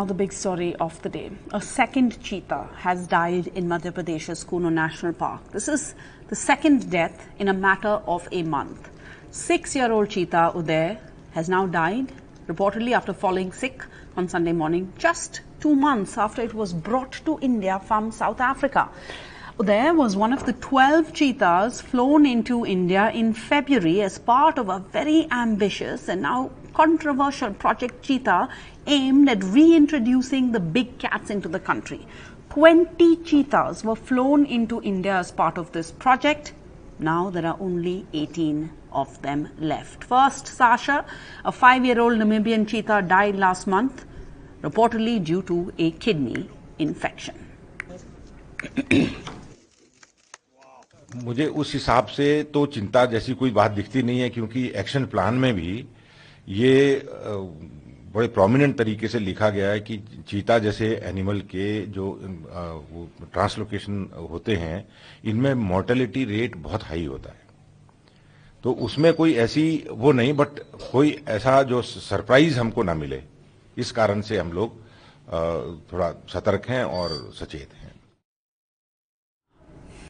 Now the big story of the day. A second cheetah has died in Madhya Pradesh's Kuno National Park. This is the second death in a matter of a month. Six-year-old cheetah Uday has now died, reportedly after falling sick on Sunday morning, just two months after it was brought to India from South Africa. Uday was one of the 12 cheetahs flown into India in February as part of a very ambitious and now controversial Project Cheetah aimed at reintroducing the big cats into the country. 20 cheetahs were flown into India as part of this project. Now there are only 18 of them left. First, Sasha, a five-year-old Namibian cheetah, died last month, reportedly due to a kidney infection. मुझे उस हिसाब से तो चिंता जैसी कोई बात दिखती नहीं है, क्योंकि एक्शन प्लान में भी ये बड़े प्रोमिनेंट तरीके से लिखा गया है कि चीता जैसे एनिमल के जो ट्रांसलोकेशन होते हैं, इनमें मोर्टेलिटी रेट बहुत हाई होता है। तो उसमें कोई ऐसी वो नहीं बट कोई ऐसा जो सरप्राइज़ हमको ना मिले, इस कारण से हम लोग थोड़ा सतर्क हैं और सचेत हैं।